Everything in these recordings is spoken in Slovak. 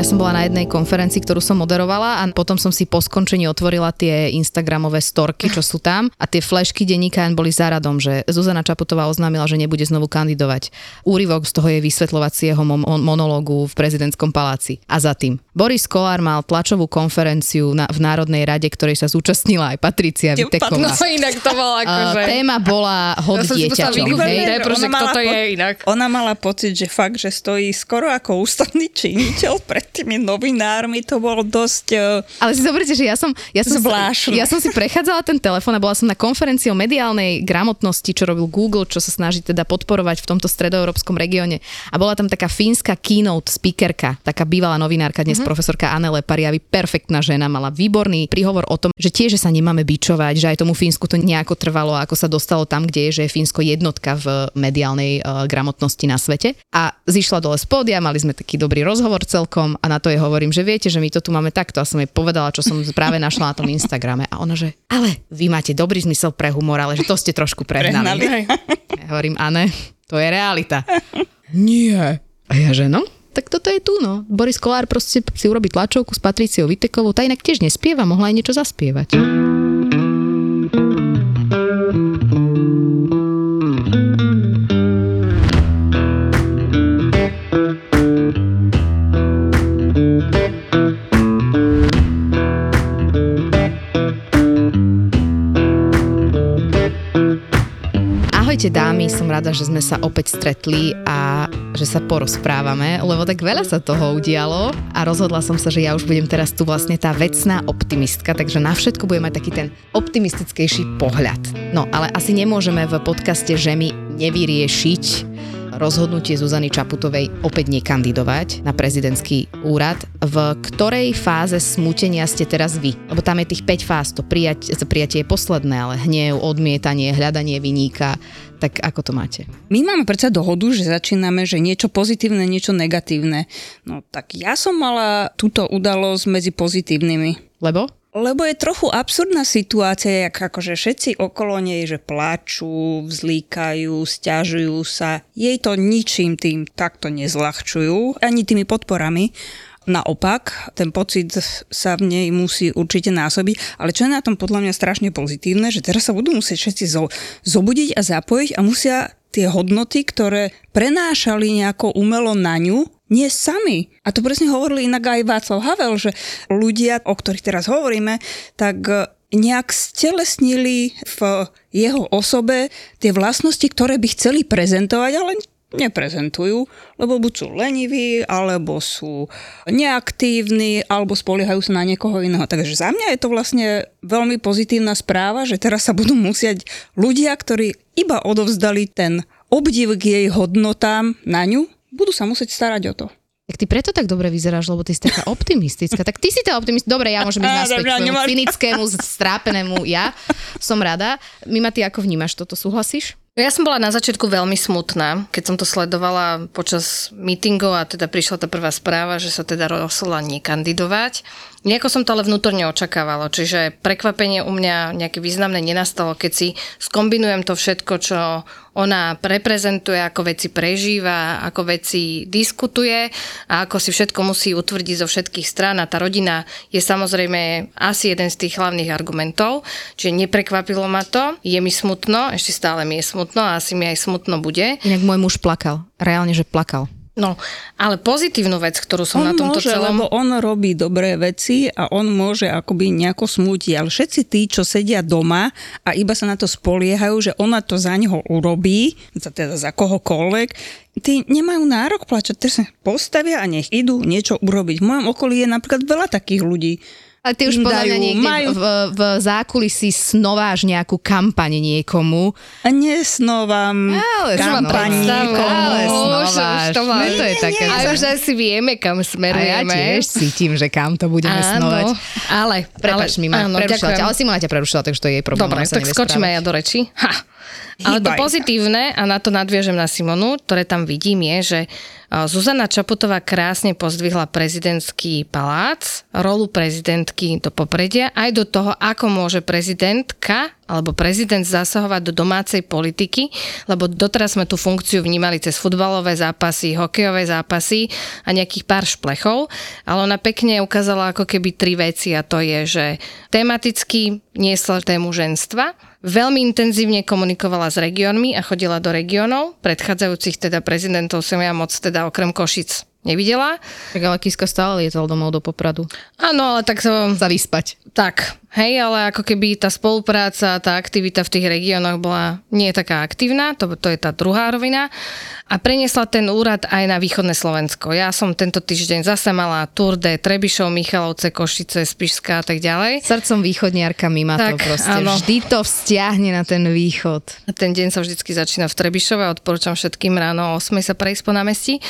Ja som bola na jednej konferencii, ktorú som moderovala a potom som si po skončení otvorila tie Instagramové storky, čo sú tam a tie flešky denníka boli záradom, že Zuzana Čaputová oznámila, že nebude znovu kandidovať. Úryvok z toho je vysvetľovacieho monológu v prezidentskom paláci. A za tým Boris Kolár mal tlačovú konferenciu na, v Národnej rade, ktorej sa zúčastnila aj Patricia Viteková. No inak to bolo akože... téma bola hod ja dieťaťom. Hej? Je inak. Ona mala pocit, že fakt, že stojí skoro ako ústavný činiteľ pred tými novinármi, to bolo dosť uh, Ale si zoberte, že ja som, ja som, zvláštne. ja som si prechádzala ten telefón a bola som na konferencii o mediálnej gramotnosti, čo robil Google, čo sa snaží teda podporovať v tomto stredoeurópskom regióne. A bola tam taká fínska keynote speakerka, taká bývalá novinárka, dnes mm-hmm. profesorka Anne Lepariavi, perfektná žena, mala výborný príhovor o tom, že tiež, že sa nemáme bičovať, že aj tomu Fínsku to nejako trvalo, ako sa dostalo tam, kde je, že je Fínsko jednotka v mediálnej uh, gramotnosti na svete. A zišla dole z pódia, mali sme taký dobrý rozhovor celkom a na to jej hovorím, že viete, že my to tu máme takto a som jej povedala, čo som práve našla na tom Instagrame a ona, že ale vy máte dobrý zmysel pre humor, ale že to ste trošku prehnali. prehnali. Ja hovorím, Ane, to je realita. Nie. A ja, že no, tak toto je tu, no. Boris Kolár proste si urobí tlačovku s Patriciou Vitekovou, tá inak tiež nespieva, mohla aj niečo zaspievať. Ahojte dámy, som rada, že sme sa opäť stretli a že sa porozprávame, lebo tak veľa sa toho udialo a rozhodla som sa, že ja už budem teraz tu vlastne tá vecná optimistka, takže na všetko budem mať taký ten optimistickejší pohľad. No ale asi nemôžeme v podcaste Žemi nevyriešiť rozhodnutie Zuzany Čaputovej opäť nekandidovať na prezidentský úrad. V ktorej fáze smutenia ste teraz vy? Lebo tam je tých 5 fáz, to prijať, prijatie je posledné, ale hnev, odmietanie, hľadanie vyníka, tak ako to máte? My máme predsa dohodu, že začíname, že niečo pozitívne, niečo negatívne. No tak ja som mala túto udalosť medzi pozitívnymi. Lebo? Lebo je trochu absurdná situácia, jak akože všetci okolo nej, že plačú, vzlíkajú, stiažujú sa. Jej to ničím tým takto nezľahčujú, ani tými podporami. Naopak, ten pocit sa v nej musí určite násobiť, ale čo je na tom podľa mňa strašne pozitívne, že teraz sa budú musieť všetci zo, zobudiť a zapojiť a musia tie hodnoty, ktoré prenášali nejako umelo na ňu, nie sami. A to presne hovorili inak aj Václav Havel, že ľudia, o ktorých teraz hovoríme, tak e, nejak stelesnili v jeho osobe tie vlastnosti, ktoré by chceli prezentovať, ale neprezentujú, lebo buď sú leniví, alebo sú neaktívni, alebo spoliehajú sa na niekoho iného. Takže za mňa je to vlastne veľmi pozitívna správa, že teraz sa budú musieť ľudia, ktorí iba odovzdali ten obdiv k jej hodnotám na ňu, budú sa musieť starať o to. Tak ty preto tak dobre vyzeráš, lebo ty si taká optimistická. Tak ty si tá optimistická. Dobre, ja môžem ísť naspäť k svojmu cynickému, strápenému ja. Som rada. Mima, ty ako vnímaš toto? Súhlasíš? Ja som bola na začiatku veľmi smutná, keď som to sledovala počas mítingov a teda prišla tá prvá správa, že sa teda rozhodla nekandidovať. Nejako som to ale vnútorne očakávalo, čiže prekvapenie u mňa nejaké významné nenastalo, keď si skombinujem to všetko, čo ona reprezentuje, ako veci prežíva, ako veci diskutuje a ako si všetko musí utvrdiť zo všetkých strán a tá rodina je samozrejme asi jeden z tých hlavných argumentov, čiže neprekvapilo ma to, je mi smutno, ešte stále mi je smutno a asi mi aj smutno bude. Inak môj muž plakal, reálne, že plakal. No, ale pozitívnu vec, ktorú som on na tomto môže, celom... lebo on robí dobré veci a on môže akoby nejako smútiť, ale všetci tí, čo sedia doma a iba sa na to spoliehajú, že ona to za neho urobí, teda za kohokoľvek, tí nemajú nárok plačať, sa postavia a nech idú niečo urobiť. V mojom okolí je napríklad veľa takých ľudí, ale ty už podľa mňa niekde majú... v, v zákulisí snováš nejakú kampaň niekomu. A nesnovám ale kampaň niekomu. Ale snováš. Už, už to, má, to je také. A už asi vieme, kam smerujeme. A ja tiež cítim, že kam to budeme áno, snovať. Ale, Prepač ale, mi ma, áno, prerušila ťa, ale si ma ťa prerušila, takže to je jej problém. Dobre, tak skočíme ja do reči. Ha. Ale to pozitívne, a na to nadviažem na Simonu, ktoré tam vidím, je, že a, Zuzana Čaputová krásne pozdvihla prezidentský palác, rolu prezidentky do popredia, aj do toho, ako môže prezidentka alebo prezident zasahovať do domácej politiky, lebo doteraz sme tú funkciu vnímali cez futbalové zápasy, hokejové zápasy a nejakých pár šplechov, ale ona pekne ukázala ako keby tri veci a to je, že tematicky niesla tému ženstva, veľmi intenzívne komunikovala s regiónmi a chodila do regiónov. Predchádzajúcich teda prezidentov som ja moc teda okrem Košic nevidela. Tak ale Kiska stále lietal domov do Popradu. Áno, ale tak. Sa vyspať. Tak, hej, ale ako keby tá spolupráca, tá aktivita v tých regiónoch bola nie taká aktívna, to, to je tá druhá rovina. A preniesla ten úrad aj na východné Slovensko. Ja som tento týždeň zase mala Tour de Trebišov, Michalovce, Košice, Spišská a tak ďalej. Srdcom východniarka ma to Tak, proste. áno. Vždy to vzťahne na ten východ. A Ten deň sa vždycky začína v Trebišove, odporúčam všetkým ráno o 8 sa prejsť po námestí.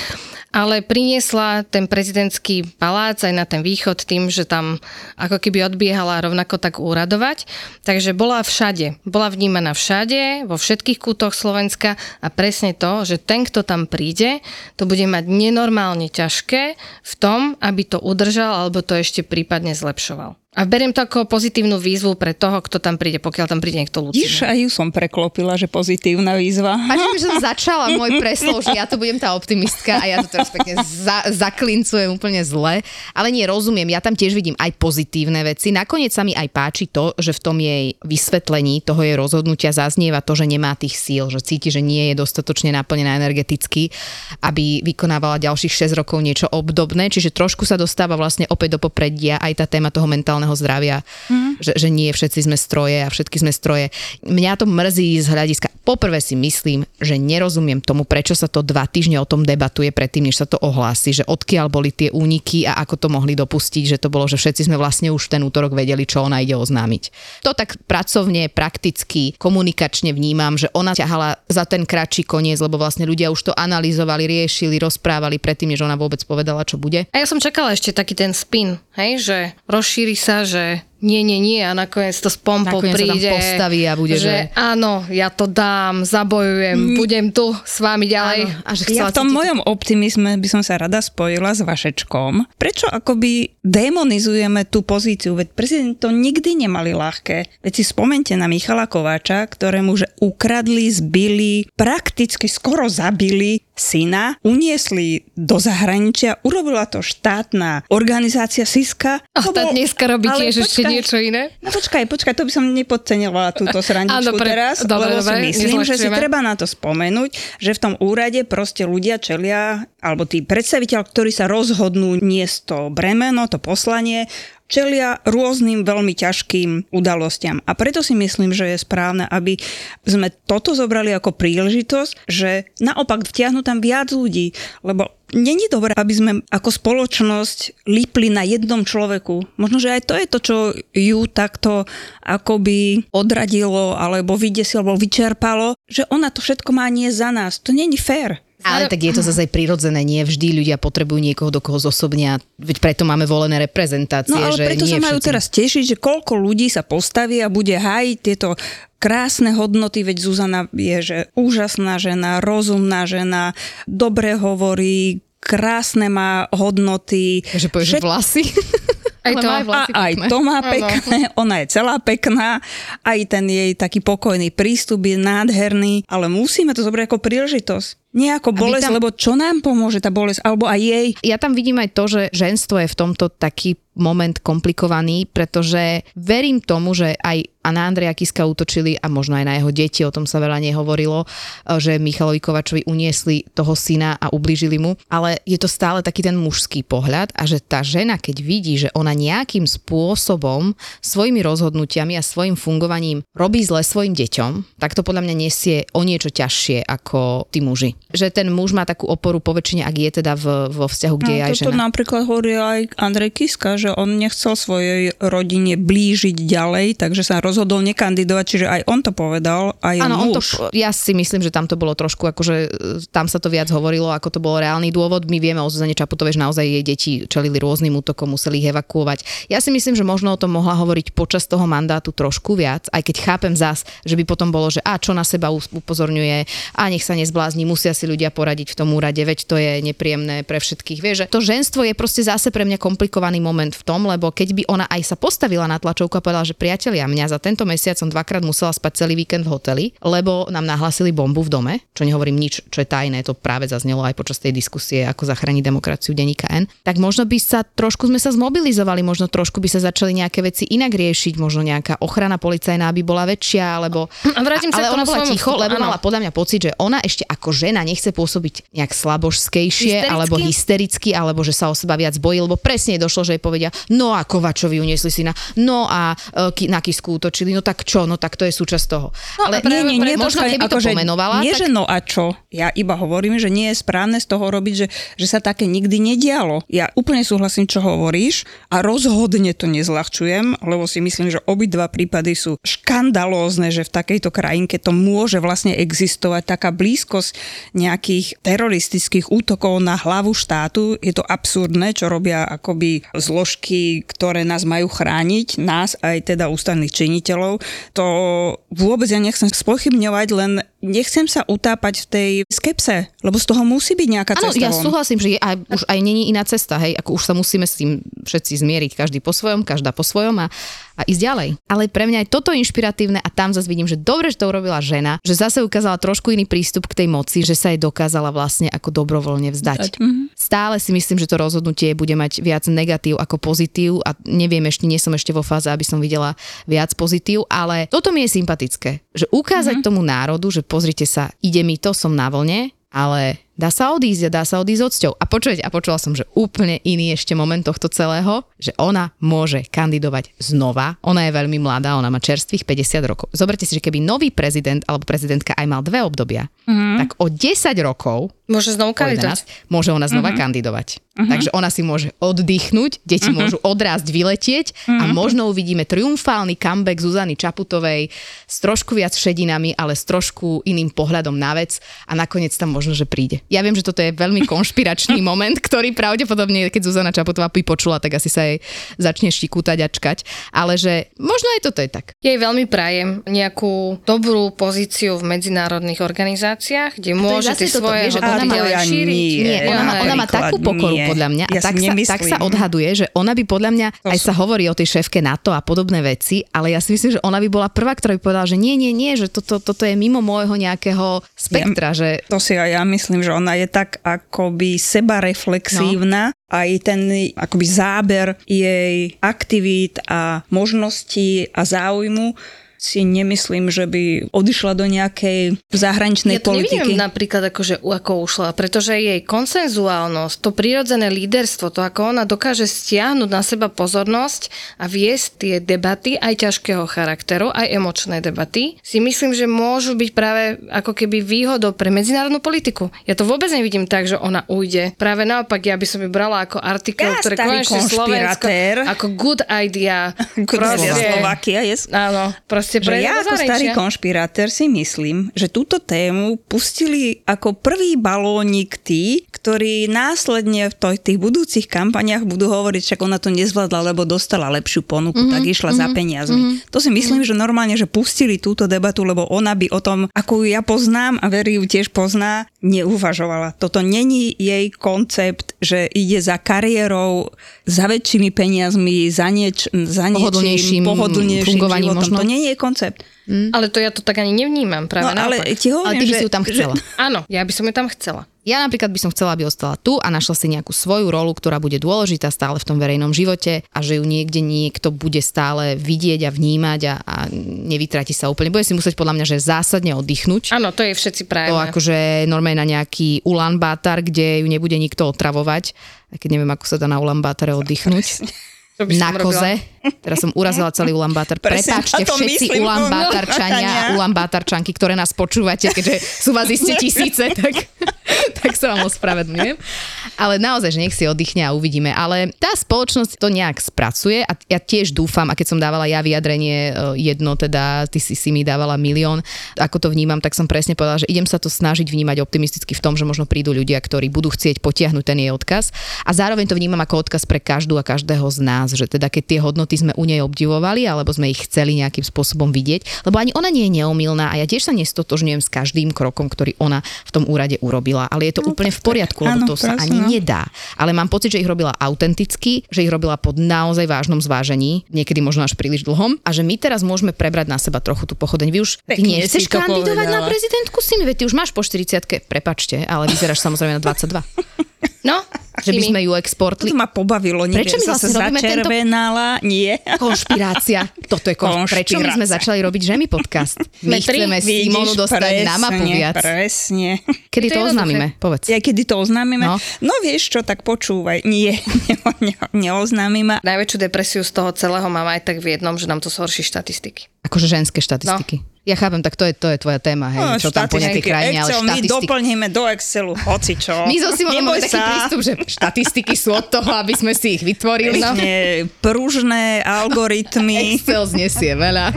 Ale priniesla ten prezidentský palác aj na ten východ tým, že tam ako keby odbiehala rovnako tak úradovať. Takže bola všade. Bola vnímaná všade, vo všetkých kútoch Slovenska a presne to, že ten, kto tam príde, to bude mať nenormálne ťažké v tom, aby to udržal alebo to ešte prípadne zlepšoval. A beriem to ako pozitívnu výzvu pre toho, kto tam príde, pokiaľ tam príde niekto ľudí. Iš, aj ju som preklopila, že pozitívna výzva. Mi, že som začala môj preslov, že ja tu budem tá optimistka a ja to teraz pekne za, zaklincujem úplne zle. Ale nie, rozumiem, ja tam tiež vidím aj pozitívne veci. Nakoniec sa mi aj páči to, že v tom jej vysvetlení toho jej rozhodnutia zaznieva to, že nemá tých síl, že cíti, že nie je dostatočne naplnená energeticky, aby vykonávala ďalších 6 rokov niečo obdobné. Čiže trošku sa dostáva vlastne opäť do popredia aj tá téma toho mentálneho zdravia, mm. že, že nie všetci sme stroje a všetky sme stroje. Mňa to mrzí z hľadiska, poprvé si myslím, že nerozumiem tomu, prečo sa to dva týždne o tom debatuje predtým, než sa to ohlási, že odkiaľ boli tie úniky a ako to mohli dopustiť, že to bolo, že všetci sme vlastne už ten útorok vedeli, čo ona ide oznámiť. To tak pracovne, prakticky, komunikačne vnímam, že ona ťahala za ten kratší koniec, lebo vlastne ľudia už to analyzovali, riešili, rozprávali predtým, než ona vôbec povedala, čo bude. A ja som čakala ešte taký ten spin, hej, že rozšíri sa, že nie, nie, nie a nakoniec to s pompou Nakoniec sa tam príde. postaví a bude, že- áno, ja to dám, zabojujem, budem tu s vami ďalej. Áno, a že Ja v tom cítiť- mojom optimizme by som sa rada spojila s Vašečkom. Prečo akoby demonizujeme tú pozíciu? Veď prezident to nikdy nemali ľahké. Veď si spomente na Michala Kováča, ktorému že ukradli, zbili, prakticky skoro zabili syna, uniesli do zahraničia, urobila to štátna organizácia Siska. A tá bol- dneska robí tiež ešte niečo iné. No počkaj, počkaj, to by som nepodcenila túto srandičku Áno, pre- teraz, dobre, lebo si dobre, myslím, že si treba na to spomenúť, že v tom úrade proste ľudia čelia, alebo tí predstaviteľ, ktorí sa rozhodnú niesť to bremeno, to poslanie, čelia rôznym veľmi ťažkým udalostiam. A preto si myslím, že je správne, aby sme toto zobrali ako príležitosť, že naopak vtiahnu tam viac ľudí, lebo není dobré, aby sme ako spoločnosť lípli na jednom človeku. Možno, že aj to je to, čo ju takto akoby odradilo, alebo vydesilo, alebo vyčerpalo, že ona to všetko má nie za nás. To není fér. Ale tak je to zase aj prirodzené, nie vždy ľudia potrebujú niekoho, do koho zosobnia, veď preto máme volené reprezentácie, No ale že preto sa majú všetci. teraz tešiť, že koľko ľudí sa postaví a bude hájiť tieto krásne hodnoty, veď Zuzana je, že úžasná žena, rozumná žena, dobre hovorí, krásne má hodnoty. Že povieš Všet- vlasy. Aj to. má aj A vlasy aj to má pekné, ona je celá pekná, aj ten jej taký pokojný prístup je nádherný, ale musíme to zobrať ako príležitosť. Nie ako bolesť, tam- lebo čo nám pomôže tá bolesť, alebo aj jej. Ja tam vidím aj to, že ženstvo je v tomto taký moment komplikovaný, pretože verím tomu, že aj a na Andreja Kiska útočili a možno aj na jeho deti, o tom sa veľa nehovorilo, že Michalovi Kovačovi uniesli toho syna a ublížili mu, ale je to stále taký ten mužský pohľad a že tá žena, keď vidí, že ona nejakým spôsobom svojimi rozhodnutiami a svojim fungovaním robí zle svojim deťom, tak to podľa mňa nesie o niečo ťažšie ako tí muži. Že ten muž má takú oporu po väčšine, ak je teda v, vo vzťahu, kde je No, aj toto žena. napríklad hovorí aj Andrej Kiska, že on nechcel svojej rodine blížiť ďalej, takže sa rozhodol nekandidovať, čiže aj on to povedal, aj Áno, on to, muž. ja si myslím, že tam to bolo trošku, akože e, tam sa to viac hovorilo, ako to bol reálny dôvod. My vieme o Zuzane Čaputovej, že naozaj jej deti čelili rôznym útokom, museli ich evakuovať. Ja si myslím, že možno o tom mohla hovoriť počas toho mandátu trošku viac, aj keď chápem zas, že by potom bolo, že a čo na seba upozorňuje, a nech sa nezblázni, musia si ľudia poradiť v tom úrade, veď to je nepríjemné pre všetkých. Vieš, že to ženstvo je proste zase pre mňa komplikovaný moment v tom, lebo keď by ona aj sa postavila na tlačovku a povedala, že priatelia, mňa za tento mesiac som dvakrát musela spať celý víkend v hoteli, lebo nám nahlasili bombu v dome, čo nehovorím nič, čo je tajné, to práve zaznelo aj počas tej diskusie, ako zachrániť demokraciu denníka N, tak možno by sa trošku sme sa zmobilizovali, možno trošku by sa začali nejaké veci inak riešiť, možno nejaká ochrana policajná by bola väčšia, alebo... A vrátim sa ale k tomu ona bola ticho, lebo mala podľa mňa pocit, že ona ešte ako žena nechce pôsobiť nejak slabožskejšie, Hystericky? alebo hystericky, alebo že sa o seba viac bojí, lebo presne došlo, že jej povedia, no a Kovačovi uniesli syna, no a e, na Kisku útočili, no tak čo, no tak to je súčasť toho. No, ale a práve nie, nie, nie, možno keby to akože pomenovala, nie, tak že no a čo? Ja iba hovorím, že nie je správne z toho robiť, že, že sa také nikdy nedialo. Ja úplne súhlasím, čo hovoríš a rozhodne to nezľahčujem, lebo si myslím, že obidva prípady sú škandalózne, že v takejto krajinke to môže vlastne existovať taká blízkosť nejakých teroristických útokov na hlavu štátu. Je to absurdné, čo robia akoby zložky, ktoré nás majú chrániť, nás aj teda ústavných činiteľov. To vôbec ja nechcem spochybňovať, len nechcem sa utápať v tej skepse, lebo z toho musí byť nejaká Áno, cesta ja von. súhlasím, že je aj, už aj není iná cesta, hej, ako už sa musíme s tým všetci zmieriť, každý po svojom, každá po svojom a, a ísť ďalej. Ale pre mňa je toto inšpiratívne a tam zase vidím, že dobre, že to urobila žena, že zase ukázala trošku iný prístup k tej moci, že sa jej dokázala vlastne ako dobrovoľne vzdať. Mhm. Stále si myslím, že to rozhodnutie bude mať viac negatív ako pozitív a neviem ešte, nie som ešte vo fáze, aby som videla viac pozitív, ale toto mi je sympatické, že ukázať tomu národu, že pozrite sa, ide mi to, som na vlne, ale dá sa odísť a dá sa odísť odsťou. A počuť, a počula som, že úplne iný ešte moment tohto celého, že ona môže kandidovať znova. Ona je veľmi mladá, ona má čerstvých 50 rokov. Zoberte si, že keby nový prezident alebo prezidentka aj mal dve obdobia, mm-hmm. tak o 10 rokov Môže znovu kandidovať. 11, môže ona znova uh-huh. kandidovať. Uh-huh. Takže ona si môže oddychnúť, deti uh-huh. môžu odrásť, vyletieť uh-huh. a možno uvidíme triumfálny comeback Zuzany Čaputovej s trošku viac šedinami, ale s trošku iným pohľadom na vec a nakoniec tam možno, že príde. Ja viem, že toto je veľmi konšpiračný moment, ktorý pravdepodobne, keď Zuzana Čaputová by počula, tak asi sa jej začne šikútať a čkať, ale že možno aj toto je tak. Jej veľmi prajem nejakú dobrú pozíciu v medzinárodných organizáciách, kde môže tie toto, svoje vieš, že hodnoty ona má- ja šíriť. nie. Ona, má, ona má napríklad takú pokoru nie. podľa mňa a Ja tak, sa, tak sa odhaduje, že ona by podľa mňa, aj sa hovorí o tej šéfke NATO a podobné veci, ale ja si myslím, že ona by bola prvá, ktorá by povedala, že nie, nie, nie, že toto, toto je mimo môjho nejakého spektra, že To si aj ja myslím, že ona je tak akoby sebareflexívna, no. aj ten akoby záber jej aktivít a možností a záujmu si nemyslím, že by odišla do nejakej zahraničnej Ja to politiky. nevidím napríklad ako, že ako ušla, pretože jej konsenzuálnosť, to prírodzené líderstvo, to ako ona dokáže stiahnuť na seba pozornosť a viesť tie debaty, aj ťažkého charakteru, aj emočné debaty, si myslím, že môžu byť práve ako keby výhodou pre medzinárodnú politiku. Ja to vôbec nevidím tak, že ona ujde. Práve naopak, ja by som ju brala ako artikel, Ja, ktoré konečne Slovensko, ako good idea. Good idea Slovakia, yes. Áno, proste že prejde ja ako starý konšpirátor si myslím, že túto tému pustili ako prvý balónik tí, ktorí následne v tých budúcich kampaniach budú hovoriť, však ona to nezvládla, lebo dostala lepšiu ponuku, mm-hmm, tak išla mm-hmm, za peniazmi. Mm-hmm, to si myslím, mm-hmm. že normálne, že pustili túto debatu, lebo ona by o tom, ako ju ja poznám a Veri ju tiež pozná, neuvažovala. Toto není jej koncept, že ide za kariérou, za väčšími peniazmi, za, nieč, za Pohodlnejším niečím, pohodlnejším fungovaním životom. možno. To nie je koncept. Ale to ja to tak ani nevnímam, práve No ale naopak. ti hovorím, ale ty by že, si ju tam chcela. Že, Áno, ja by som ju tam chcela. Ja napríklad by som chcela, aby ostala tu a našla si nejakú svoju rolu, ktorá bude dôležitá stále v tom verejnom živote a že ju niekde niekto bude stále vidieť a vnímať a, a nevytratí sa úplne. Bude si musieť podľa mňa, že zásadne oddychnúť. Áno, to je všetci To prajeme. akože normálne na nejaký Ulan Bátar, kde ju nebude nikto otravovať. Aj keď neviem, ako sa dá na Ulan Bátare oddychnúť. To na robila. Teraz som urazila celý Ulan Bátar. Presne Prepáčte všetci myslím, Ulan no, Bátarčania a no, Ulan Bátarčanky, ktoré nás počúvate, keďže sú vás iste tisíce, tak, tak sa vám ospravedlňujem. Ale naozaj, že nech si oddychne a uvidíme. Ale tá spoločnosť to nejak spracuje a ja tiež dúfam, a keď som dávala ja vyjadrenie e, jedno, teda ty si si mi dávala milión, ako to vnímam, tak som presne povedala, že idem sa to snažiť vnímať optimisticky v tom, že možno prídu ľudia, ktorí budú chcieť potiahnuť ten jej odkaz. A zároveň to vnímam ako odkaz pre každú a každého z nás, že teda keď tie hodnoty sme u nej obdivovali, alebo sme ich chceli nejakým spôsobom vidieť, lebo ani ona nie je neomilná a ja tiež sa nestotožňujem s každým krokom, ktorý ona v tom úrade urobila, ale je to no, úplne v poriadku, lebo áno, to sa ani no. nedá. Ale mám pocit, že ich robila autenticky, že ich robila pod naozaj vážnom zvážení, niekedy možno až príliš dlhom a že my teraz môžeme prebrať na seba trochu tú pochodeň. Vy už ty nechceš kandidovať povedala. na prezidentku si mi, ty už máš po 40 prepačte, ale vyzeráš samozrejme na 22. No, že by sme ju exportli. To ma pobavilo, nie Prečo my vlastne robíme tento... nie. Konšpirácia. Toto je konš... Prečo my sme začali robiť Žemi podcast? My Metri? chceme Simonu dostať presne, na mapu viac. Presne. Kedy to, to oznámime? Povedz. Ja, kedy to oznámime? No. no vieš čo, tak počúvaj. Nie, ne, ne, neoznámime. Najväčšiu depresiu z toho celého mám aj tak v jednom, že nám to zhorší štatistiky. Akože ženské štatistiky. No. Ja chápem, tak to je, to je tvoja téma, hej, no, čo tam po nejakej krajine, Excel, ale štatistiky. my doplníme do Excelu hoci čo. My zo si máme taký prístup, že štatistiky sú od toho, aby sme si ich vytvorili. Pružné algoritmy. Excel znesie veľa.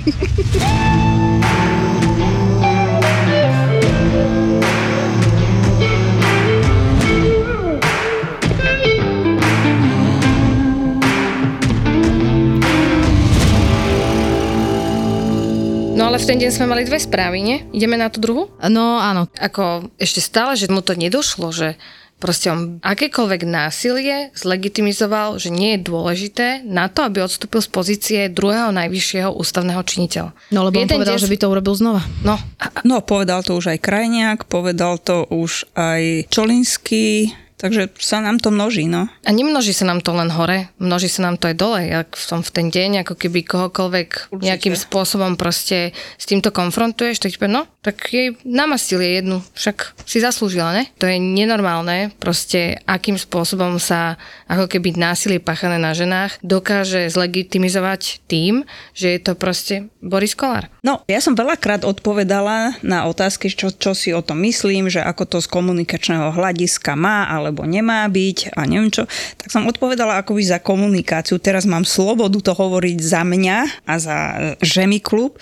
No ale v ten deň sme mali dve správy, nie? Ideme na tú druhú? No áno. Ako ešte stále, že mu to nedošlo, že proste on akékoľvek násilie zlegitimizoval, že nie je dôležité na to, aby odstúpil z pozície druhého najvyššieho ústavného činiteľa. No lebo on povedal, deň... že by to urobil znova. No. no, povedal to už aj Krajniak, povedal to už aj Čolinský, Takže sa nám to množí, no. A nemnoží sa nám to len hore, množí sa nám to aj dole. Ja som v ten deň, ako keby kohokoľvek Určite. nejakým spôsobom proste s týmto konfrontuješ, tak no, tak jej namastilie jednu, však si zaslúžila, ne? To je nenormálne, proste akým spôsobom sa ako keby násilie páchané na ženách dokáže zlegitimizovať tým, že je to proste Boris Kolár. No, ja som veľakrát odpovedala na otázky, čo, čo si o tom myslím, že ako to z komunikačného hľadiska má, ale alebo nemá byť a neviem čo, tak som odpovedala akoby za komunikáciu. Teraz mám slobodu to hovoriť za mňa a za Žemi klub,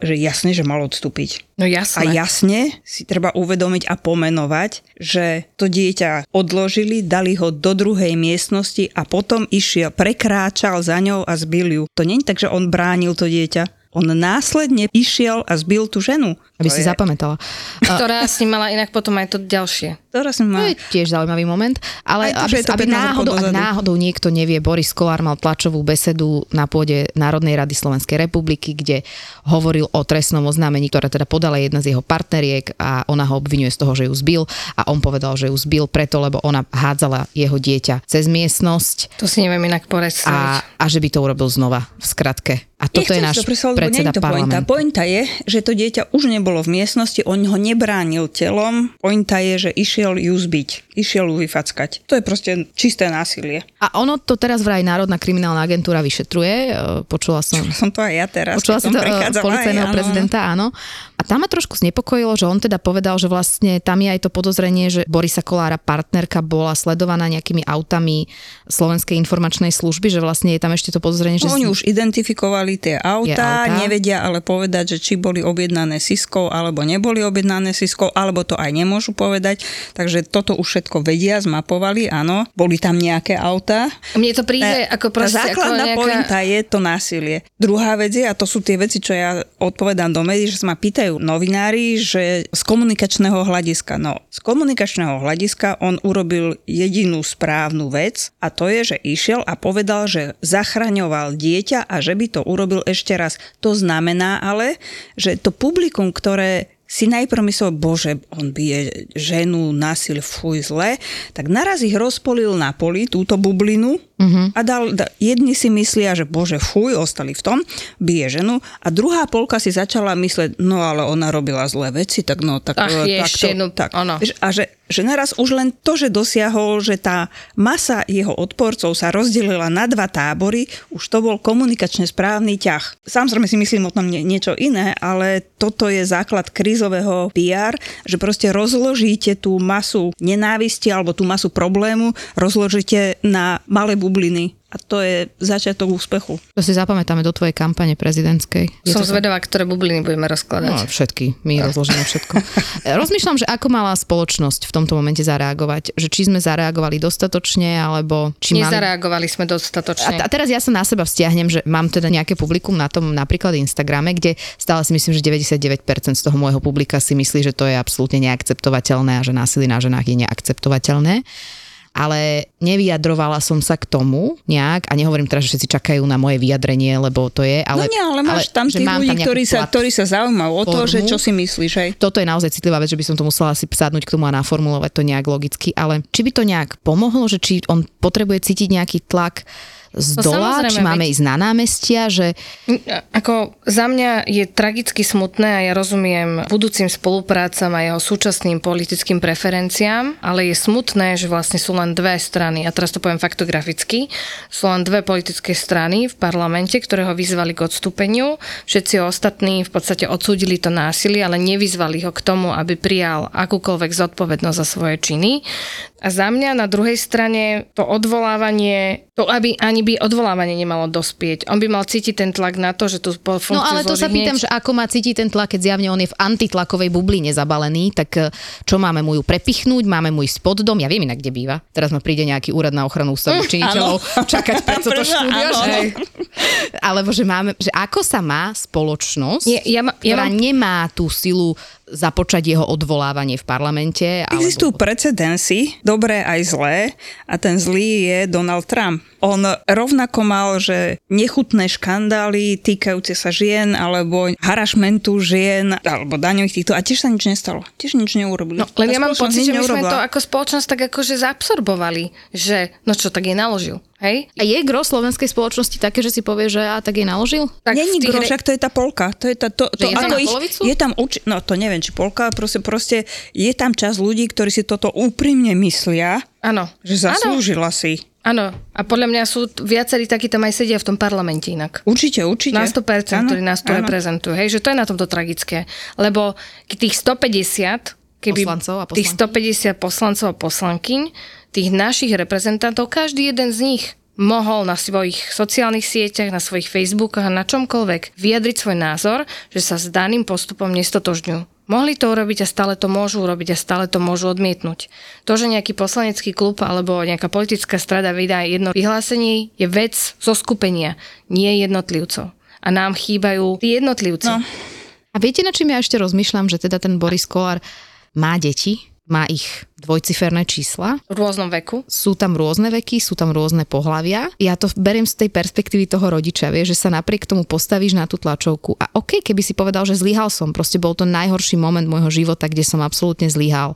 že jasne, že mal odstúpiť. No jasne. A jasne si treba uvedomiť a pomenovať, že to dieťa odložili, dali ho do druhej miestnosti a potom išiel, prekráčal za ňou a zbil ju. To nie je tak, že on bránil to dieťa on následne išiel a zbil tú ženu. Aby to si je... zapamätala. Ktorá s ním mala inak potom aj to ďalšie. Ktorá si mala... To je tiež zaujímavý moment. Ale to, aby, aby náhodou, ak náhodou niekto nevie, Boris Kolár mal tlačovú besedu na pôde Národnej rady Slovenskej republiky, kde hovoril o trestnom oznámení, ktoré teda podala jedna z jeho partneriek a ona ho obvinuje z toho, že ju zbil a on povedal, že ju zbil preto, lebo ona hádzala jeho dieťa cez miestnosť. To si neviem inak predstaviť. A, a že by to urobil znova, v skratke. A toto je náš to predseda to parlamentu. Pointa. pointa je, že to dieťa už nebolo v miestnosti, on ho nebránil telom. Pointa je, že išiel ju zbiť, išiel ju vyfackať. To je proste čisté násilie. A ono to teraz vraj Národná kriminálna agentúra vyšetruje. E, počula som... Počula som to aj ja teraz. Počula som to e, policajného aj, prezidenta, áno. A tam ma trošku znepokojilo, že on teda povedal, že vlastne tam je aj to podozrenie, že Borisa Kolára partnerka bola sledovaná nejakými autami Slovenskej informačnej služby, že vlastne je tam ešte to podozrenie, že... Oni už identifikovali tie autá, auta. nevedia ale povedať, že či boli objednané Siskou alebo neboli objednané Siskou, alebo to aj nemôžu povedať. Takže toto už všetko vedia, zmapovali, áno. Boli tam nejaké autá. Mne to príde e, ako proste... Základná ako nejaká... pointa je to násilie. Druhá vec je, a to sú tie veci, čo ja odpovedám do médií, že sa ma pýtajú novinári, že z komunikačného hľadiska, no z komunikačného hľadiska on urobil jedinú správnu vec a to je, že išiel a povedal, že zachraňoval dieťa a že by to urobil urobil ešte raz. To znamená ale, že to publikum, ktoré si najprv myslel, bože, on bije ženu, násil, fuj, zle, tak naraz ich rozpolil na poli, túto bublinu, Uh-huh. A dal, da, jedni si myslia, že bože, fuj, ostali v tom, bije ženu. A druhá polka si začala mysleť, no ale ona robila zlé veci, tak no, tak... Ach, tak, ešte, to, no, tak. ono. A že, že naraz už len to, že dosiahol, že tá masa jeho odporcov sa rozdelila na dva tábory, už to bol komunikačne správny ťah. Samozrejme si myslím o tom nie, niečo iné, ale toto je základ krízového PR, že proste rozložíte tú masu nenávisti alebo tú masu problému, rozložíte na malé bubliny. A to je začiatok úspechu. To si zapamätáme do tvojej kampane prezidentskej. Je Som to zvedavá, ktoré bubliny budeme rozkladať. No, všetky. My rozložíme všetko. Rozmýšľam, že ako mala spoločnosť v tomto momente zareagovať. Že či sme zareagovali dostatočne, alebo či mali... Nezareagovali sme A, dostatočne. a teraz ja sa na seba vzťahnem, že mám teda nejaké publikum na tom napríklad Instagrame, kde stále si myslím, že 99% z toho môjho publika si myslí, že to je absolútne neakceptovateľné a že násilie na ženách je neakceptovateľné ale nevyjadrovala som sa k tomu nejak a nehovorím teraz, že všetci čakajú na moje vyjadrenie, lebo to je, ale... no nie, ale máš tam že tých ľudí, nejakú ktorí sa, ktorí sa zaujímajú o to, že čo si myslíš, hej. toto je naozaj citlivá vec, že by som to musela si sadnúť k tomu a naformulovať to nejak logicky, ale či by to nejak pomohlo, že či on potrebuje cítiť nejaký tlak z No dola, či máme veď- ísť na námestia, že Ako za mňa je tragicky smutné a ja rozumiem budúcim spoluprácam a jeho súčasným politickým preferenciám, ale je smutné, že vlastne sú len dve strany, a teraz to poviem faktograficky, sú len dve politické strany v parlamente, ktoré ho vyzvali k odstúpeniu. Všetci ostatní v podstate odsúdili to násilie, ale nevyzvali ho k tomu, aby prijal akúkoľvek zodpovednosť za svoje činy. A za mňa na druhej strane to odvolávanie, to aby ani by odvolávanie nemalo dospieť. On by mal cítiť ten tlak na to, že po- funkciu No ale to sa pýtam, že ako má cítiť ten tlak, keď zjavne on je v antitlakovej bubline zabalený, tak e, čo máme mu ju prepichnúť, máme mu ísť pod dom, ja viem inak, kde býva. Teraz ma príde nejaký úrad na ochranu ústavných činiteľov čakať pred toto štúdio, že... Alebo že máme, že ako sa má spoločnosť, Nie, ja ma- ja ktorá mám- nemá tú silu započať jeho odvolávanie v parlamente. Existujú Alebo... precedensy, dobré aj zlé, a ten zlý je Donald Trump. On rovnako mal, že nechutné škandály týkajúce sa žien, alebo harašmentu žien, alebo daňových týchto, a tiež sa nič nestalo. Tiež nič neurobili. No, len ja mám pocit, že my sme neurobila. to ako spoločnosť tak akože zaabsorbovali, že no čo, tak je naložil. Hej? A je gro slovenskej spoločnosti také, že si povie, že a tak jej naložil? Tak Není gro, re- však to je tá polka. To je, tá, to, to, je tam ako ich, polovicu? je tam uči- no to neviem, či polka, proste, proste je tam čas ľudí, ktorí si toto úprimne myslia, Áno. že zaslúžila si. Áno. A podľa mňa sú viacerí takí tam aj sedia v tom parlamente inak. Určite, určite. Na 100%, Áno, ktorí nás tu reprezentujú. Hej, že to je na tomto tragické. Lebo tých 150 keby Poslancov a tých 150 poslancov a poslankyň, tých našich reprezentantov, každý jeden z nich mohol na svojich sociálnych sieťach, na svojich Facebookoch a na čomkoľvek vyjadriť svoj názor, že sa s daným postupom nestotožňujú. Mohli to urobiť a stále to môžu urobiť a stále to môžu odmietnúť. To, že nejaký poslanecký klub alebo nejaká politická strada vydá jedno vyhlásenie, je vec zo skupenia, nie jednotlivcov. A nám chýbajú jednotlivci. No. A viete, na čím ja ešte rozmýšľam, že teda ten Boris Kolár má deti, má ich dvojciferné čísla, V rôznom veku. sú tam rôzne veky, sú tam rôzne pohlavia. Ja to beriem z tej perspektívy toho rodiča, vieš, že sa napriek tomu postavíš na tú tlačovku a OK, keby si povedal, že zlyhal som, proste bol to najhorší moment môjho života, kde som absolútne zlyhal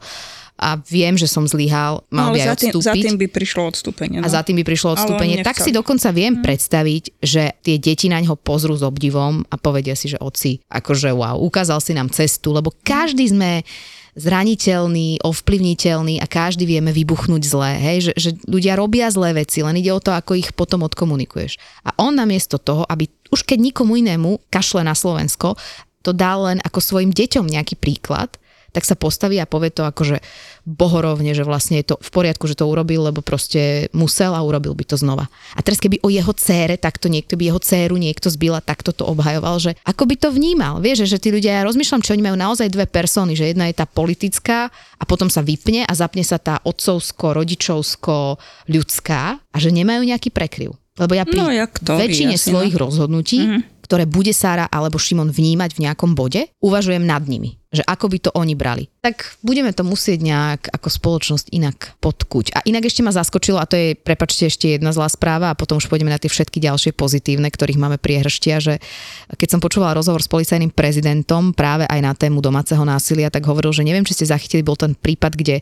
a viem, že som zlyhal, mal No, by aj za tým, za odstúpiť. tým by prišlo odstúpenie. No. A za tým by prišlo odstúpenie. Tak si dokonca viem predstaviť, že tie deti na ňo pozrú s obdivom a povedia si, že oci, akože wow, ukázal si nám cestu, lebo každý sme zraniteľný, ovplyvniteľný a každý vieme vybuchnúť zlé, hej? Že, že ľudia robia zlé veci, len ide o to, ako ich potom odkomunikuješ. A on namiesto toho, aby už keď nikomu inému kašle na Slovensko, to dal len ako svojim deťom nejaký príklad, tak sa postaví a povie to akože bohorovne, že vlastne je to v poriadku, že to urobil, lebo proste musel a urobil by to znova. A teraz keby o jeho cére takto niekto by jeho céru niekto zbil a takto to obhajoval, že ako by to vnímal. Vieš, že, že tí ľudia, ja rozmýšľam, či oni majú naozaj dve persony, že jedna je tá politická a potom sa vypne a zapne sa tá otcovsko, rodičovsko, ľudská a že nemajú nejaký prekryv. Lebo ja pri No, jak to, väčšine jasne, no. svojich rozhodnutí, ktoré bude Sára alebo Šimon vnímať v nejakom bode, uvažujem nad nimi. Že ako by to oni brali. Tak budeme to musieť nejak ako spoločnosť inak podkuť. A inak ešte ma zaskočilo, a to je, prepačte, ešte jedna zlá správa a potom už pôjdeme na tie všetky ďalšie pozitívne, ktorých máme priehržtia, že keď som počúvala rozhovor s policajným prezidentom práve aj na tému domáceho násilia, tak hovoril, že neviem, či ste zachytili, bol ten prípad, kde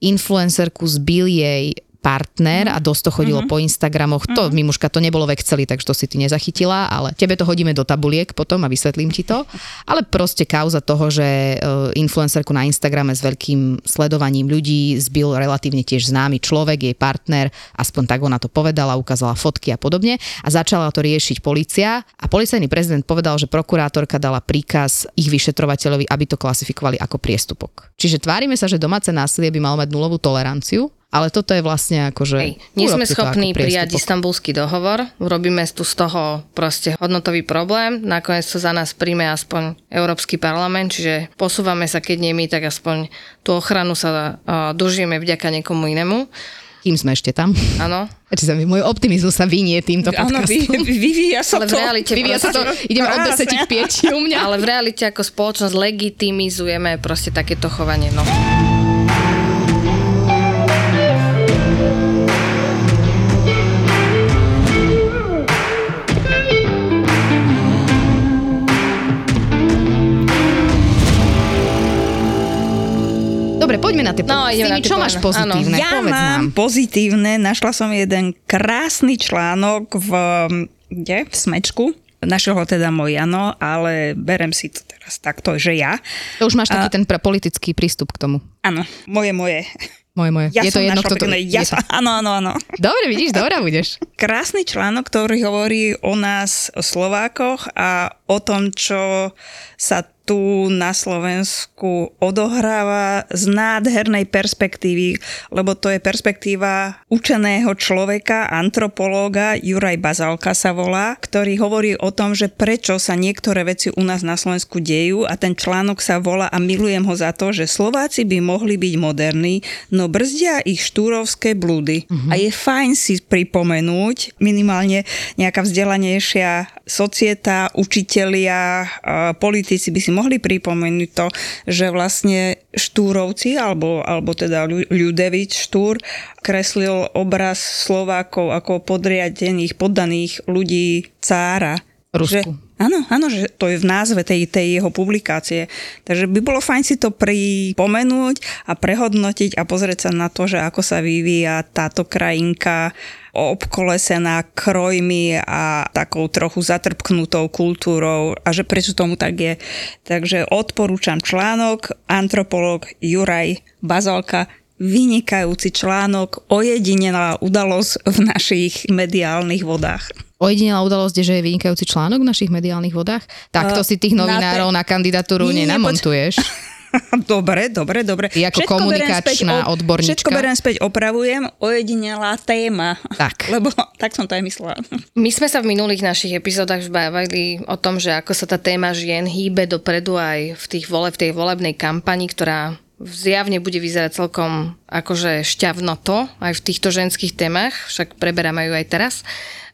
influencerku zbil jej partner a dosť to chodilo po Instagramoch. To, Mimuška, to nebolo v Exceli, takže to si ty nezachytila, ale tebe to hodíme do tabuliek potom a vysvetlím ti to. Ale proste kauza toho, že e, influencerku na Instagrame s veľkým sledovaním ľudí zbil relatívne tiež známy človek, jej partner, aspoň tak ona to povedala, ukázala fotky a podobne a začala to riešiť policia a policajný prezident povedal, že prokurátorka dala príkaz ich vyšetrovateľovi, aby to klasifikovali ako priestupok. Čiže tvárime sa, že domáce násilie by malo mať nulovú toleranciu, ale toto je vlastne ako, že... Hej, nie sme schopní ako prijať istambulský dohovor, urobíme tu z toho proste hodnotový problém, nakoniec to za nás príjme aspoň Európsky parlament, čiže posúvame sa, keď nie my, tak aspoň tú ochranu sa uh, dožijeme vďaka niekomu inému. Kým sme ešte tam. Áno. Či sa mi, môj optimizmus sa vynie týmto Áno, vy, podcastom. vy, vyvíja sa Ale v to. realite Vyvíja sa to, ideme od Krásne. 10 k 5 u mňa. Ale v realite ako spoločnosť legitimizujeme proste takéto chovanie. No. Poďme na tie No, čo máš pozitívne? Ja Povedz mám nám. pozitívne, našla som jeden krásny článok v, kde? v Smečku. Našiel ho teda môj Jano, ale berem si to teraz takto, že ja. To už máš taký ten pre politický prístup k tomu. Áno, moje, moje. Moje, moje. Ja je to jedno, kto to... ja je áno, áno, áno. Dobre, vidíš, dobrá budeš. Krásny článok, ktorý hovorí o nás, o Slovákoch a o tom, čo sa tu na Slovensku odohráva z nádhernej perspektívy, lebo to je perspektíva učeného človeka, antropológa, Juraj Bazalka sa volá, ktorý hovorí o tom, že prečo sa niektoré veci u nás na Slovensku dejú a ten článok sa volá a milujem ho za to, že Slováci by mohli byť moderní, no brzdia ich štúrovské blúdy. A je fajn si pripomenúť, minimálne nejaká vzdelanejšia societa, učitelia, a politici by si mohli pripomenúť to, že vlastne Štúrovci, alebo, alebo teda Ľu- Ľudevič Štúr, kreslil obraz Slovákov ako podriadených, poddaných ľudí cára. Rusku. Že, áno, áno, že to je v názve tej, tej jeho publikácie. Takže by bolo fajn si to pripomenúť a prehodnotiť a pozrieť sa na to, že ako sa vyvíja táto krajinka obkolesená krojmi a takou trochu zatrpknutou kultúrou a že prečo tomu tak je. Takže odporúčam článok antropolog Juraj Bazalka vynikajúci článok, ojedinelá udalosť v našich mediálnych vodách. Ojedinelá udalosť je, že je vynikajúci článok v našich mediálnych vodách. Takto Uh, si tých na novinárov na, te- kandidatúru Nie, nenamontuješ. Dobre, dobre, dobre. Ty ako Všetko komunikačná späť, o- odborníčka. Všetko beriem späť, opravujem, ojedinelá téma. Tak. Lebo tak som to aj myslela. My sme sa v minulých našich epizódach bavili o tom, že ako sa tá téma žien hýbe dopredu aj v, tých vole, v tej volebnej kampani, ktorá zjavne bude vyzerať celkom akože šťavnoto aj v týchto ženských témach, však preberáme ju aj teraz.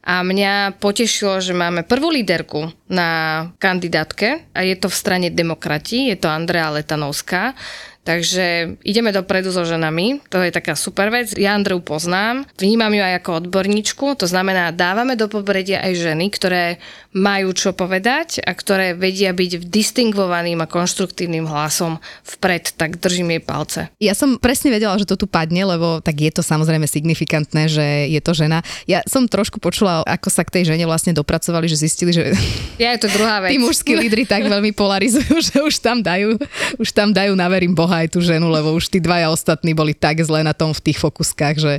A mňa potešilo, že máme prvú líderku na kandidátke a je to v strane demokrati, je to Andrea Letanovská. Takže ideme dopredu so ženami, to je taká super vec. Ja Andreu poznám, vnímam ju aj ako odborníčku, to znamená, dávame do popredia aj ženy, ktoré majú čo povedať a ktoré vedia byť distingvovaným a konštruktívnym hlasom vpred, tak držím jej palce. Ja som presne vedela, že to tu padne, lebo tak je to samozrejme signifikantné, že je to žena. Ja som trošku počula, ako sa k tej žene vlastne dopracovali, že zistili, že Ja je to druhá vec. tí mužskí lídry tak veľmi polarizujú, že už tam dajú, už tam dajú na verím Boha aj tú ženu, lebo už tí dvaja ostatní boli tak zle na tom v tých fokuskách, že,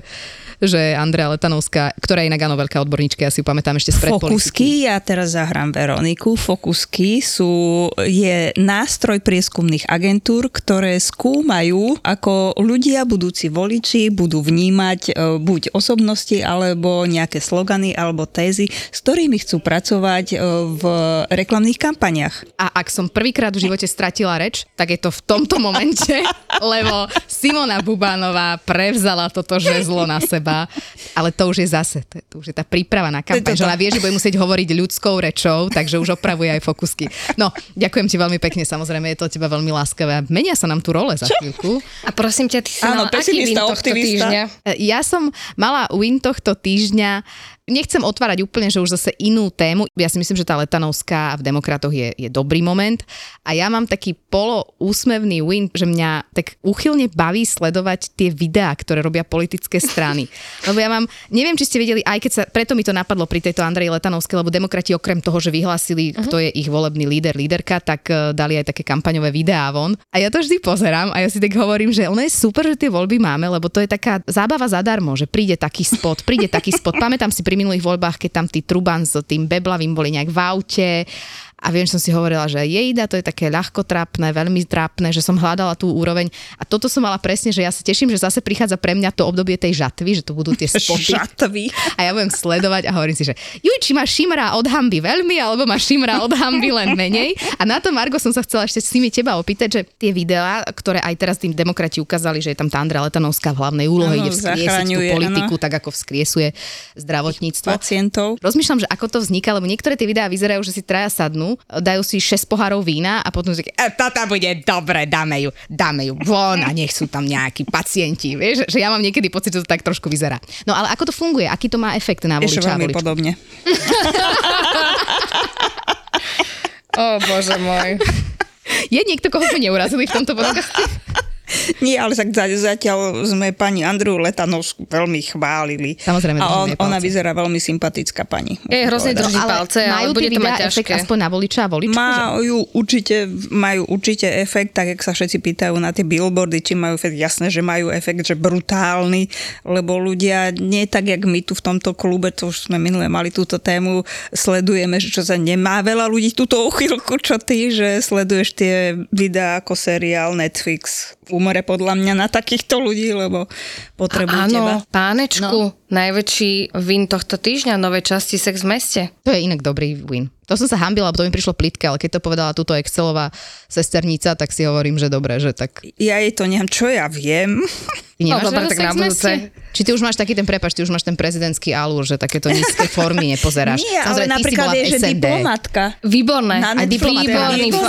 že Andrea Letanovská, ktorá je inak áno veľká odborníčka, ja si ju pamätám ešte politiky. Fokusky, ja teraz zahrám Veroniku. Fokusky sú, je nástroj prieskumných agentúr, ktoré skúmajú, ako ľudia, budúci voliči, budú vnímať e, buď osobnosti, alebo nejaké slogany, alebo tézy, s ktorými chcú pracovať e, v reklamných kampaniach. A ak som prvýkrát v živote stratila reč, tak je to v tomto momente, lebo Simona Bubánová prevzala toto žezlo na seba. Ale to už je zase, to, je, to už je tá príprava na kampaň, že ona vie, že bude musieť hovoriť ľudskou rečou, takže už opravuje aj fokusky. No, ďakujem ti veľmi pekne, samozrejme, je to od teba veľmi láskavé. Menia sa nám tu role za chvíľku. A prosím ťa, ty si Áno, mal aký win tohto optimista. týždňa? Ja som mala win tohto týždňa nechcem otvárať úplne, že už zase inú tému. Ja si myslím, že tá Letanovská v demokratoch je, je dobrý moment. A ja mám taký polo úsmevný win, že mňa tak úchylne baví sledovať tie videá, ktoré robia politické strany. Lebo ja mám, neviem, či ste videli, aj keď sa, preto mi to napadlo pri tejto Andrej Letanovskej, lebo demokrati okrem toho, že vyhlásili, uh-huh. kto je ich volebný líder, líderka, tak uh, dali aj také kampaňové videá von. A ja to vždy pozerám a ja si tak hovorím, že ono je super, že tie voľby máme, lebo to je taká zábava zadarmo, že príde taký spot, príde taký spot. Pamätám si pri minulých voľbách, keď tam tí Truban s tým Beblavým boli nejak v aute a viem, že som si hovorila, že jejda, to je také ľahko trápne, veľmi trápne, že som hľadala tú úroveň. A toto som mala presne, že ja sa teším, že zase prichádza pre mňa to obdobie tej žatvy, že tu budú tie spoty. Žatvy. A ja budem sledovať a hovorím si, že juj, či ma šimra od hamby veľmi, alebo ma šimra od hamby len menej. A na to, Margo, som sa chcela ešte s nimi teba opýtať, že tie videá, ktoré aj teraz tým demokrati ukázali, že je tam tá Andra Letanovská v hlavnej úlohe, ide vzkriesiť tú politiku, ano. tak ako vzkriesuje zdravotníctvo. Pacientov. Rozmýšľam, že ako to vzniká, lebo niektoré tie videá vyzerajú, že si traja sadnú dajú si 6 pohárov vína a potom si e, toto bude dobre, dáme ju, dáme ju von a nech sú tam nejakí pacienti. Vieš, že ja mám niekedy pocit, že to tak trošku vyzerá. No ale ako to funguje? Aký to má efekt na voliča? Ešte veľmi podobne. o bože môj. Je niekto, koho sme neurazili v tomto podcaste? Nie, ale tak zatiaľ sme pani Andru Letanovskú veľmi chválili. Samozrejme, a on, ona vyzerá veľmi sympatická pani. Je hrozne drží no, palce, ale, ale bude to mať ťažké. aspoň na voliča a voličku? Majú určite, majú určite efekt, tak jak sa všetci pýtajú na tie billboardy, či majú efekt. Jasné, že majú efekt, že brutálny, lebo ľudia nie tak, jak my tu v tomto klube, to už sme minule mali túto tému, sledujeme, že čo sa nemá veľa ľudí túto uchylku, čo ty, že sleduješ tie videá ako seriál Netflix umore podľa mňa na takýchto ľudí, lebo potrebujú áno, teba. pánečku, no. najväčší win tohto týždňa, nové časti Sex v meste. To je inak dobrý win. To som sa hambila, lebo to mi prišlo plitke, ale keď to povedala túto Excelová sesternica, tak si hovorím, že dobre, že tak... Ja jej to neviem, čo ja viem. Ty nemáš no, dobre, tak na budúce. Či ty už máš taký ten, prepač, ty už máš ten prezidentský alúr, že takéto nízke formy nepozeráš. Nie, ale napríklad je, že diplomatka. Výborné. Na a Výborný,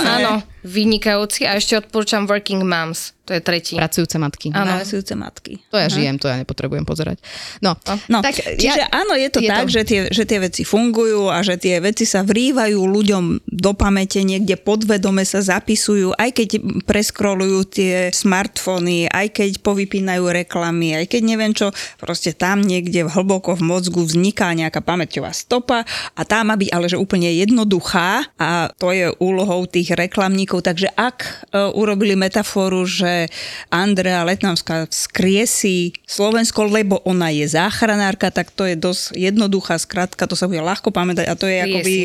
áno, vynikajúci. A ešte odporúčam Working Moms. To je tretí. Pracujúce matky. Áno. Pracujúce matky. To ja uh-huh. žijem, to ja nepotrebujem pozerať. No, no tak čiže ja, áno, je to je tak, to... Že, tie, že tie veci fungujú a že tie veci sa vrývajú ľuďom do pamäte, niekde podvedome sa zapisujú, aj keď preskrolujú tie smartfóny, aj keď povypínajú reklamy, aj keď neviem čo, proste tam niekde hlboko v mozgu vzniká nejaká pamäťová stopa a tá má byť ale že úplne jednoduchá a to je úlohou tých reklamníkov. Takže ak e, urobili metaforu, že Andrea Letnavská skriesí Slovensko, lebo ona je záchranárka, tak to je dosť jednoduchá skratka, to sa bude ľahko pamätať a to je akoby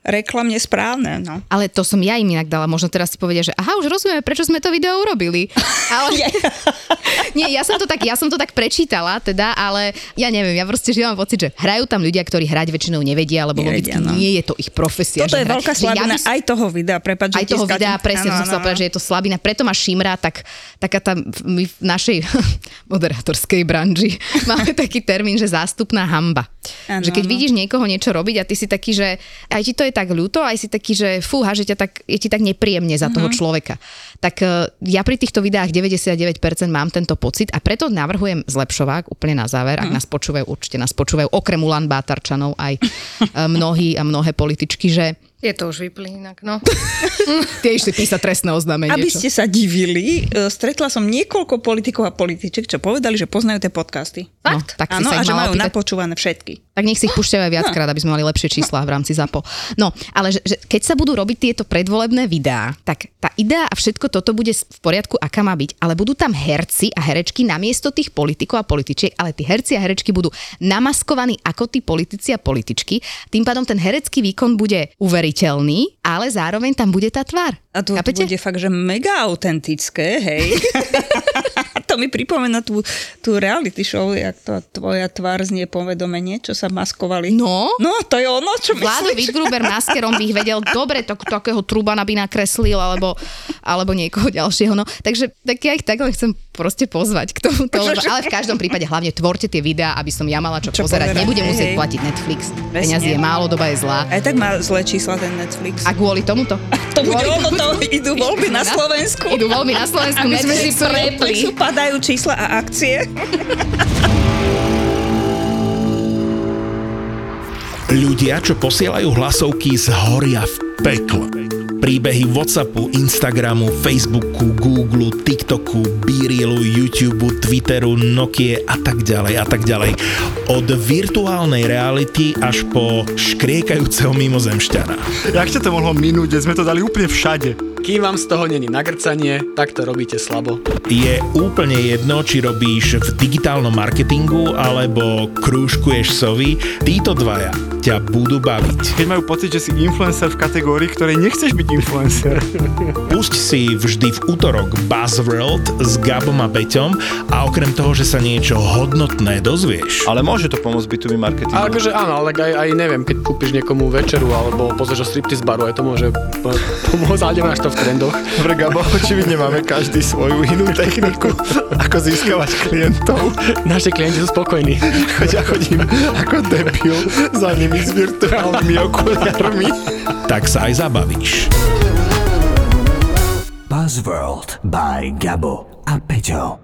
reklamne správne. No. Ale to som ja im inak dala. Možno teraz si povedia, že aha, už rozumieme, prečo sme to video urobili. Ale... Nie, ja som, to tak, ja som to tak prečítala, teda, ale ja neviem, ja proste že mám pocit, že hrajú tam ľudia, ktorí hrať väčšinou nevedia, lebo nevedia, logicky no. nie je to ich profesia. Toto je hrať. veľká slabina ja aj toho videa, prepáč, Aj toho videa, presne ano, som chcela povedať, že je to slabina, preto ma šimra, tak taká tá, my v našej moderátorskej branži máme taký termín, že zástupná hamba. Ano, že keď ano. vidíš niekoho niečo robiť a ty si taký, že aj ti to je tak ľúto, aj si taký, že fúha, že ťa tak, je ti tak nepríjemne za toho mhm. človeka. Tak uh, ja pri týchto videách 99% mám tento pocit a preto navrhujem zlepšovák úplne na záver, uh-huh. ak mhm. nás počúvajú, určite nás počúvajú okrem Ulan Bátarčanov aj uh, mnohí a mnohé političky, že je to už vyplý inak, no. Tie išli písať trestné oznámenie. Aby ste sa divili, e, stretla som niekoľko politikov a političiek, čo povedali, že poznajú tie podcasty. No, tak si Áno, sa a že majú opýtať. napočúvané všetky. Tak nech si ich púšťajú aj viackrát, aby sme mali lepšie čísla v rámci ZAPO. No, ale že, že keď sa budú robiť tieto predvolebné videá, tak tá idea a všetko toto bude v poriadku, aká má byť, ale budú tam herci a herečky namiesto tých politikov a političiek, ale tí herci a herečky budú namaskovaní ako tí politici a političky. Tým pádom ten herecký výkon bude uveriteľný, ale zároveň tam bude tá tvár. A to, to bude fakt, že mega autentické, hej. to mi pripomína tú, tú reality show, jak to tvoja tvár znie povedomenie, čo sa maskovali. No? No, to je ono, čo Vlado Wittgruber maskerom by ich vedel dobre to, takého trubana by nakreslil, alebo, alebo niekoho ďalšieho. No. Takže tak ja ich takhle chcem proste pozvať k tomu. Lebo, ale v každom prípade hlavne tvorte tie videá, aby som ja mala čo, čo pozerať. pozerať. Nebudem musieť hej. platiť Netflix. Peniazy je málo, doba je zlá. Aj tak má zlé čísla ten Netflix. A kvôli tomuto? To bude ono, to idú voľby na Slovensku. Idú voľby na Slovensku. My sme si prepli. Padajú čísla a akcie. Ľudia, čo posielajú hlasovky, zhoria v pekle. Príbehy Whatsappu, Instagramu, Facebooku, Google, TikToku, Beerilu, YouTube, Twitteru, Nokie a tak ďalej a tak ďalej. Od virtuálnej reality až po škriekajúceho mimozemšťana. Jak ťa to mohlo minúť, sme to dali úplne všade. Kým vám z toho není nagrcanie, tak to robíte slabo. Je úplne jedno, či robíš v digitálnom marketingu alebo krúžkuješ sovy, títo dvaja ťa budú baviť. Keď majú pocit, že si influencer v kategórii, ktorej nechceš byť influencer. Pusť si vždy v útorok Buzzworld s Gabom a Beťom a okrem toho, že sa niečo hodnotné dozvieš. Ale môže to pomôcť B2B marketingu. Ale akože áno, ale aj, aj neviem, keď kúpiš niekomu večeru alebo pozrieš o striptease baru, aj to môže po- pomôcť, ale nemáš to v trendoch. Dobre, Gabo, očividne máme každý svoju inú techniku, ako získavať klientov. Naši klienti sú spokojní. Ja chodím ako debil za nimi s virtuálnymi okuliarmi. Tak sa aj zabavíš. Buzzworld by Gabo a Peťo.